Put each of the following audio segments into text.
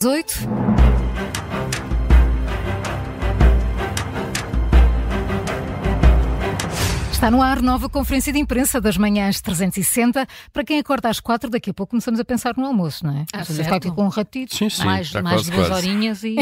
18. Está no ar nova conferência de imprensa das manhãs 360. Para quem acorda às quatro, daqui a pouco começamos a pensar no almoço, não é? Ah, está aqui com um ratito. Sim, sim. mais mais quase, duas quase. horinhas e.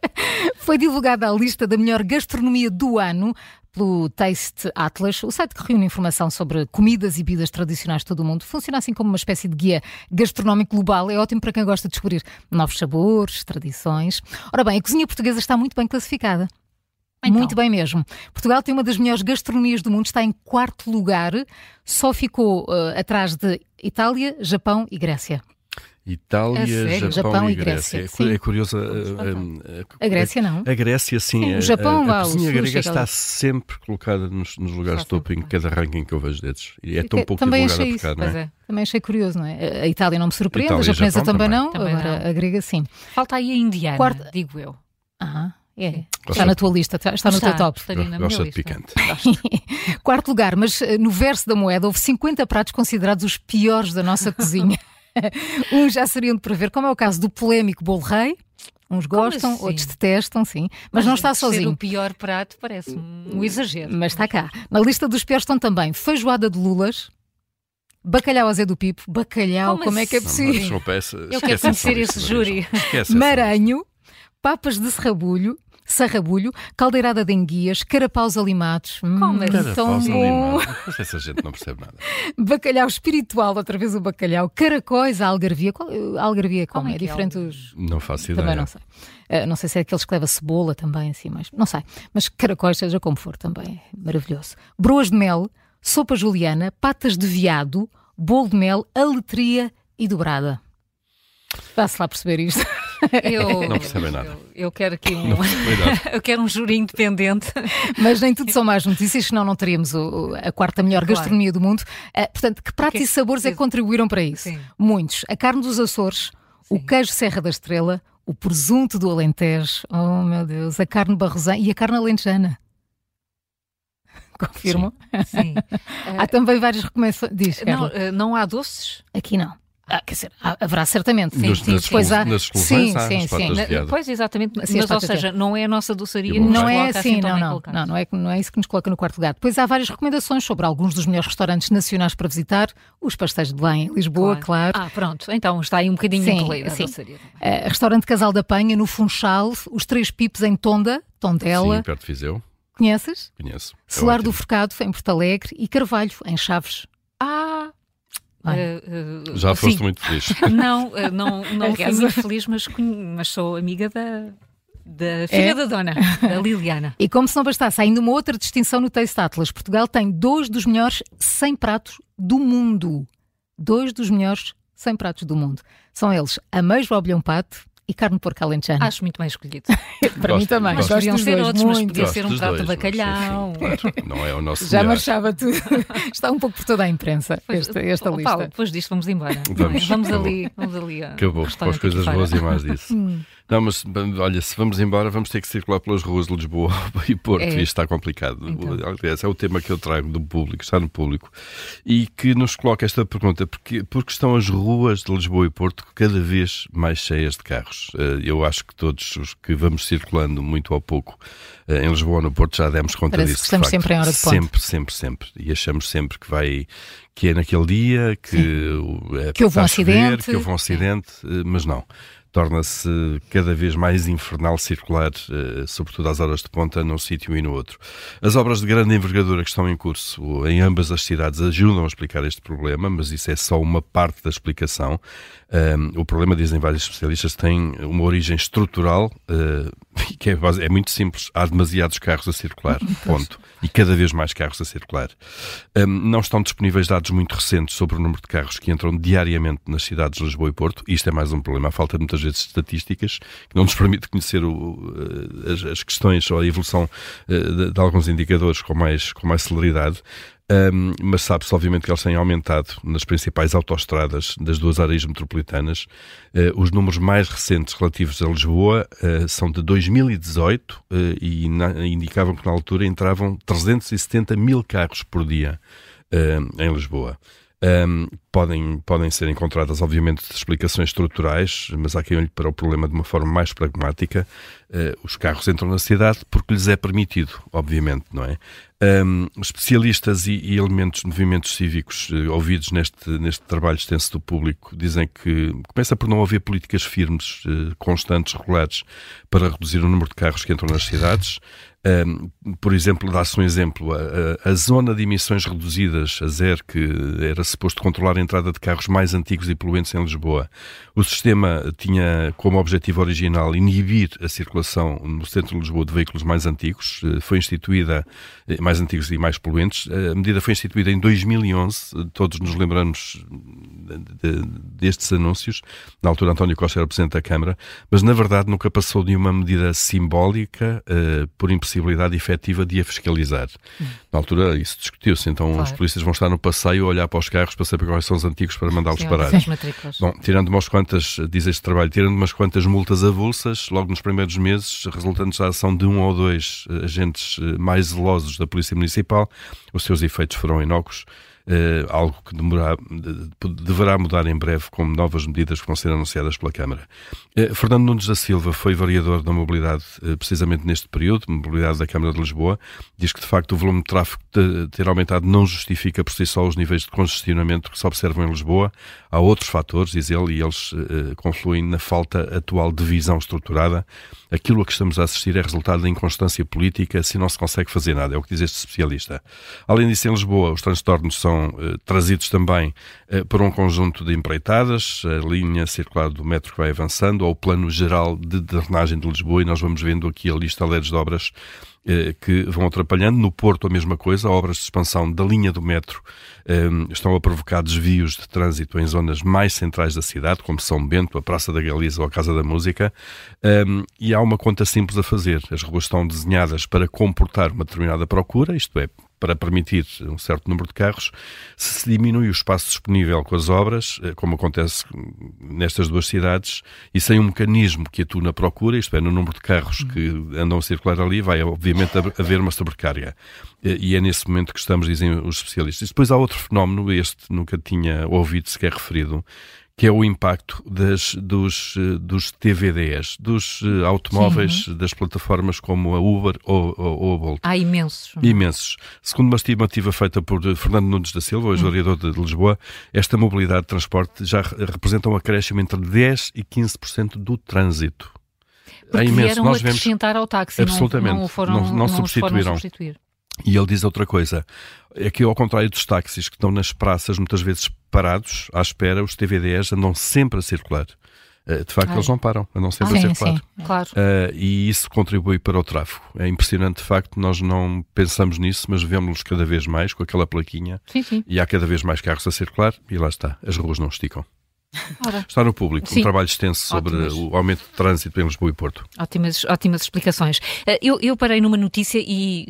Foi divulgada a lista da melhor gastronomia do ano pelo Taste Atlas, o site que reúne informação sobre comidas e bebidas tradicionais de todo o mundo. Funciona assim como uma espécie de guia gastronómico global. É ótimo para quem gosta de descobrir novos sabores, tradições. Ora bem, a cozinha portuguesa está muito bem classificada. Então. Muito bem mesmo. Portugal tem uma das melhores gastronomias do mundo, está em quarto lugar, só ficou eh, atrás de Itália, Japão e Grécia. Itália, A? Japão, Japão e e Grécia. Grécia, É, cu- sim. é curioso. a- a- A Grécia não. A Grécia, sim. Sim, o a- Japão, a, a o cozinha grega está aquela- sempre colocada nos, nos lugares de topo em cada ranking que eu vejo desses. E é tão pouco também divulgada achei por cá, isso, não é? é. Também achei curioso, não é? A Itália não me surpreende, Itália a japonesa Japão também, também. não, Também agora não. a grega sim. Falta aí a indiana, Quarta- digo eu. Ah, é. Está Gosta- na tua lista, está, está no teu top. estaria na minha Gosta de picante. Quarto lugar, mas eh, no verso da moeda houve 50 pratos considerados os piores da nossa cozinha. Uns já seriam de prever, como é o caso do polémico bolo rei. Uns gostam, assim? outros detestam, sim. Mas, não está Ser sozinho. o pior prato parece um exagero. Mas está cá. Na lista dos piores estão também feijoada de lulas, bacalhau azedo pipo, bacalhau, como, Como é que é assim? Não, possível? mas desculpa, essa- Eu quero conhecer esse júri. Maranho, papas de serrabulho, sarrabulho, caldeirada de enguias, carapaus alimados. Hum, Como é tão bom. Mas essa gente não percebe nada. Bacalhau espiritual, outra vez o bacalhau, caracóis, a algarvia. Qual, a algarvia como? Como é é é diferente dos... Não faço ideia. Também não sei. Ah, não sei se é aqueles que leva cebola também, assim, mas não sei. Mas caracóis, seja como for, também é maravilhoso. Broas de mel, sopa juliana, patas de veado, bolo de mel, aletria e dobrada. Vá-se lá perceber isto. Eu, Não percebem nada. Eu, eu quero aqui um. Eu quero um júri independente. Mas nem tudo são más notícias, senão não teríamos o- a quarta melhor Claro. gastronomia do mundo. Ah, portanto, que pratos Que- e sabores é que contribuíram para isso? Sim. Muitos. A carne dos Açores, o queijo Serra da Estrela, o presunto do Alentejo, oh meu Deus, a carne barrosã e a carne alentejana. Confirmo? Sim. Há também várias recomendações. Diz, Não, eh, não há doces? Aqui não. Ah, quer dizer, haverá certamente. Nos- sim, nas depois há. nas sim, há sim, sim. Na-. Pois, exatamente. Assim, as mas, ou seja, não é a nossa doçaria. E o que nos Não é coloca assim, assim não, não, não, não é, não é isso que nos coloca no quarto lugar. Depois há várias recomendações sobre alguns dos melhores restaurantes nacionais para visitar, os pastéis de Belém em Lisboa, claro. Ah, pronto. Então está aí um bocadinho Sim, incluída a sim. doçaria. Eh, restaurante Casal da Penha, no Funchal, os Três Pipos em Tonda, Tondela, Sim, perto de Viseu. conheces? Conheço. É Celular do. Forcado, em Porto Alegre, e Carvalho, em Chaves. Ah! Bem. eh, Já sim. foste muito feliz. Não, eh, não, não fui muito feliz, mas, mas sou amiga da, da filha É? da dona, da Liliana. E como se não bastasse, há ainda uma outra distinção no Taste Atlas. Portugal tem dois dos melhores 100 pratos do mundo. Dois dos melhores 100 pratos do mundo. São eles ameijo ao bilhão pato e carne de porco alentejana. Acho muito bem escolhido. Para mim Gosto, também. gosto. Gosto Podiam ser dois, outros, mas podia Gosto ser um prato de dois, mas sim, bacalhau. claro, não é o nosso Já melhor. marchava tudo. Está um pouco por toda a imprensa, esta, esta Oh, lista. Paulo, depois disto vamos embora. Vamos, vamos ali, vamos ali. a- Acabou, com as coisas boas e más disso. Não, mas olha, se vamos embora, vamos ter que circular pelas ruas de Lisboa e Porto, É. e isto está complicado. Então. Aliás, é o tema que eu trago do público, está no público, e que nos coloca esta pergunta: porque, porque estão as ruas de Lisboa e Porto cada vez mais cheias de carros? Eh, Eu acho que todos os que vamos circulando muito ou pouco eh, em Lisboa ou no Porto já demos conta Parece disso. que estamos sempre em hora de ponto. Sempre, sempre, sempre. E achamos sempre que vai. Que é naquele dia que, é, Que houve um chover, acidente. que houve um acidente, eh, mas não torna-se cada vez mais infernal circular, eh, sobretudo às horas de ponta, num sítio e no outro. As obras de grande envergadura que estão em curso em ambas as cidades ajudam a explicar este problema, mas isso é só uma parte da explicação. Um, o problema, dizem vários especialistas, tem uma origem estrutural é, é muito simples. Há demasiados carros a circular, ponto. E cada vez mais carros a circular. Um, não estão disponíveis dados muito recentes sobre o número de carros que entram diariamente nas cidades de Lisboa e Porto. Isto é mais um problema. A falta muitas vezes de estatísticas que não nos permite conhecer o- uh, as, as questões ou a evolução uh, de, de alguns indicadores com mais, com mais celeridade. Um, mas sabe-se obviamente que eles têm aumentado nas principais autoestradas das duas áreas metropolitanas. Uh, os números mais recentes relativos a Lisboa uh, são de 2018 uh, e na- indicavam que na altura entravam 370 mil carros por dia em Lisboa. Um, podem, podem ser encontradas, obviamente, explicações estruturais, mas há quem olhe para o problema de uma forma mais pragmática. Uh, os carros entram na cidade porque lhes é permitido, obviamente, não é? Um, especialistas e, e, elementos de movimentos cívicos uh, ouvidos neste, neste trabalho extenso do público dizem que começa por não haver políticas firmes, uh, constantes, regulares, para reduzir o número de carros que entram nas cidades. Um, por exemplo, dá-se um exemplo, a, a, zona de emissões reduzidas, a ZER, que era suposto controlar a entrada de carros mais antigos e poluentes em Lisboa. O sistema tinha como objetivo original inibir a circulação no centro de Lisboa de veículos mais antigos, eh, foi instituída, mais antigos e mais poluentes. A medida foi instituída em 2011, todos nos lembramos de, destes anúncios, na altura António Costa era Presidente da Câmara, mas na verdade nunca passou de uma medida simbólica, uh, por impossibilidade efetiva de a fiscalizar. Hum. Na altura isso discutiu-se, então claro. os polícias vão estar no passeio a olhar para os carros para saber quais são os antigos para mandá-los parar. Bom, tirando umas quantas, diz este trabalho, tirando umas quantas multas avulsas, logo nos primeiros meses, resultantes da ação de um ou dois eh, agentes eh, mais zelosos da Polícia Municipal, os seus efeitos foram inócuos uh, algo que deverá mudar em breve com novas medidas que vão ser anunciadas pela Câmara. Uh, Fernando Nunes da Silva foi variador da mobilidade uh, precisamente neste período, mobilidade da Câmara de Lisboa, diz que de facto o volume de tráfego de, ter aumentado não justifica por si só os níveis de congestionamento que se observam em Lisboa. Há outros fatores, diz ele, e eles confluem na falta atual de visão estruturada. Aquilo a que estamos a assistir é resultado da inconstância política se não se consegue fazer nada, é o que diz este especialista. Além disso, em Lisboa, os transtornos são são uh, trazidos também uh, por um conjunto de empreitadas, a linha circular do metro que vai avançando, ao plano geral de drenagem de Lisboa, e nós vamos vendo aqui a lista de obras uh, que vão atrapalhando. No Porto, a mesma coisa, obras de expansão da linha do metro estão a provocar desvios de trânsito em zonas mais centrais da cidade, como São Bento, a Praça da Galiza ou a Casa da Música, e há uma conta simples a fazer. As ruas estão desenhadas para comportar uma determinada procura, isto é, para permitir um certo número de carros, se se diminui o espaço disponível com as obras, eh, como acontece nestas duas cidades, e sem um mecanismo que atua na procura, isto é, no número de carros que andam a circular ali, vai obviamente haver uma sobrecarga. Eh, e é nesse momento que estamos, dizem os especialistas. E depois há outro fenómeno, este nunca tinha ouvido sequer referido, que é o impacto das, dos, eh, dos TVDs, dos eh, automóveis Sim. das plataformas como a Uber ou, ou, ou a Bolt. Há imensos. Imensos. Segundo uma estimativa feita por Fernando Nunes da Silva, hoje hum. vereador de Lisboa, esta mobilidade de transporte já representa um acréscimo entre 10% e 15% do trânsito. Porque é imenso. Nós acrescentar vemos... ao táxi, absolutamente, não, não, foram, não, não, não substituíram. substituir. E ele diz outra coisa. É que, ao contrário dos táxis que estão nas praças, muitas vezes parados, à espera, os TVDs andam sempre a circular. Eh, de facto, Ai. eles não param, andam sempre ah, a circular. Sim, claro. Uh, e isso contribui para o tráfego. É impressionante, de facto, nós não pensamos nisso, mas vemos-los cada vez mais com aquela plaquinha. Sim, sim. E há cada vez mais carros a circular e lá está, as ruas não esticam. Está no público, Sim. um trabalho extenso sobre ótimas. o aumento de trânsito em Lisboa e Porto. Ótimas, ótimas explicações. Eh, eu, eu parei numa notícia e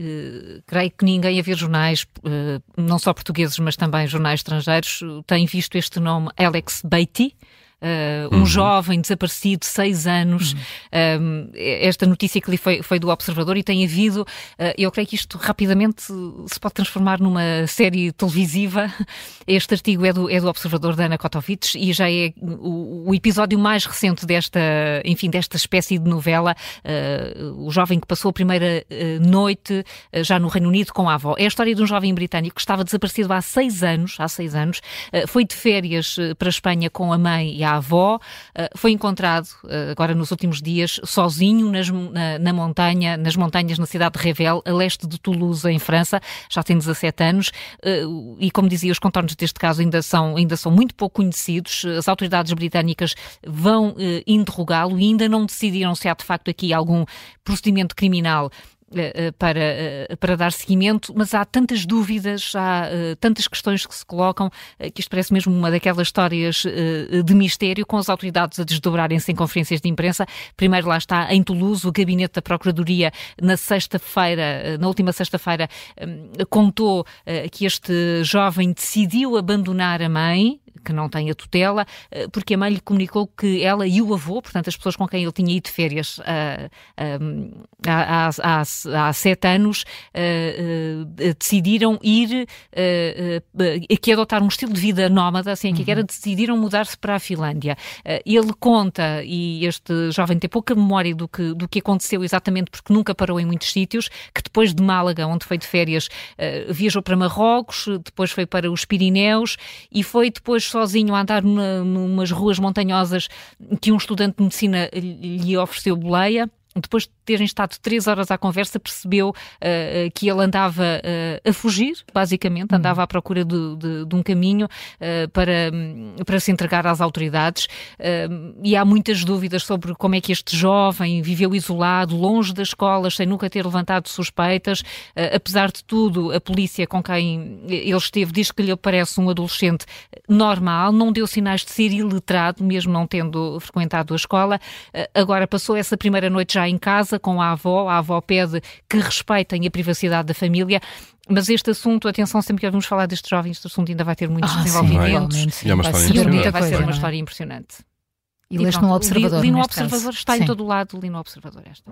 uh, creio que ninguém a ver jornais, uh, não só portugueses, mas também jornais estrangeiros, tem visto este nome Alex Beatty. Uh, um uhum. jovem desaparecido, seis anos. Uhum. Uh, esta notícia que lhe foi, foi do Observador e tem havido, uh, eu creio que isto rapidamente se pode transformar numa série televisiva. Este artigo é do, é do Observador da Ana Kotovich e já é o, o episódio mais recente desta, enfim, desta espécie de novela. o jovem que passou a primeira noite já no Reino Unido com a avó. É a história de um jovem britânico que estava desaparecido há seis anos, há seis anos, foi de férias para a Espanha com a mãe e a avó, eh, foi encontrado eh, agora nos últimos dias sozinho nas, na, na, montanha, nas montanhas na cidade de Revel, a leste de Toulouse, em França, já tem 17 anos, eh, e como dizia, os contornos deste caso ainda são, ainda são muito pouco conhecidos, as autoridades britânicas vão interrogá-lo e ainda não decidiram se há de facto aqui algum procedimento criminal para, eh, para dar seguimento, mas há tantas dúvidas, há tantas questões que se colocam, que isto parece mesmo uma daquelas histórias de mistério, com as autoridades a desdobrarem-se em conferências de imprensa. Primeiro lá está, em Toulouse, o gabinete da Procuradoria, na sexta-feira, na última sexta-feira, contou que este jovem decidiu abandonar a mãe, que não tem a tutela, porque a mãe lhe comunicou que ela e o avô, portanto, as pessoas com quem ele tinha ido de férias há, há, há, há sete anos, decidiram ir aqui adotar um estilo de vida nómada, assim, que era, uhum. decidiram mudar-se para a Finlândia. ele conta, e este jovem tem pouca memória do que, do que aconteceu exatamente porque nunca parou em muitos sítios, que depois de Málaga, onde foi de férias, viajou para Marrocos, depois foi para os Pirineus e foi depois sozinho a andar numa, numas ruas montanhosas que um estudante de medicina lhe ofereceu boleia. Depois de terem estado três horas à conversa, percebeu uh, que ele andava uh, a fugir, basicamente, uhum. andava à procura de, de, de um caminho uh, para, para se entregar às autoridades. e há muitas dúvidas sobre como é que este jovem viveu isolado, longe das escolas, sem nunca ter levantado suspeitas. apesar de tudo, a polícia com quem ele esteve diz que lhe parece um adolescente normal, não deu sinais de ser iletrado, mesmo não tendo frequentado a escola. agora passou essa primeira noite já em casa com a avó, a avó pede que respeitem a privacidade da família. Mas este assunto, atenção, sempre que ouvimos falar deste jovem, este assunto ainda vai ter muitos ah, desenvolvimentos. Sim, sim. É uma história impressionante. Vai ser uma história impressionante. E, e leste no Observador. Li, li no Observador, caso. está sim. em todo lado, li no Observador esta.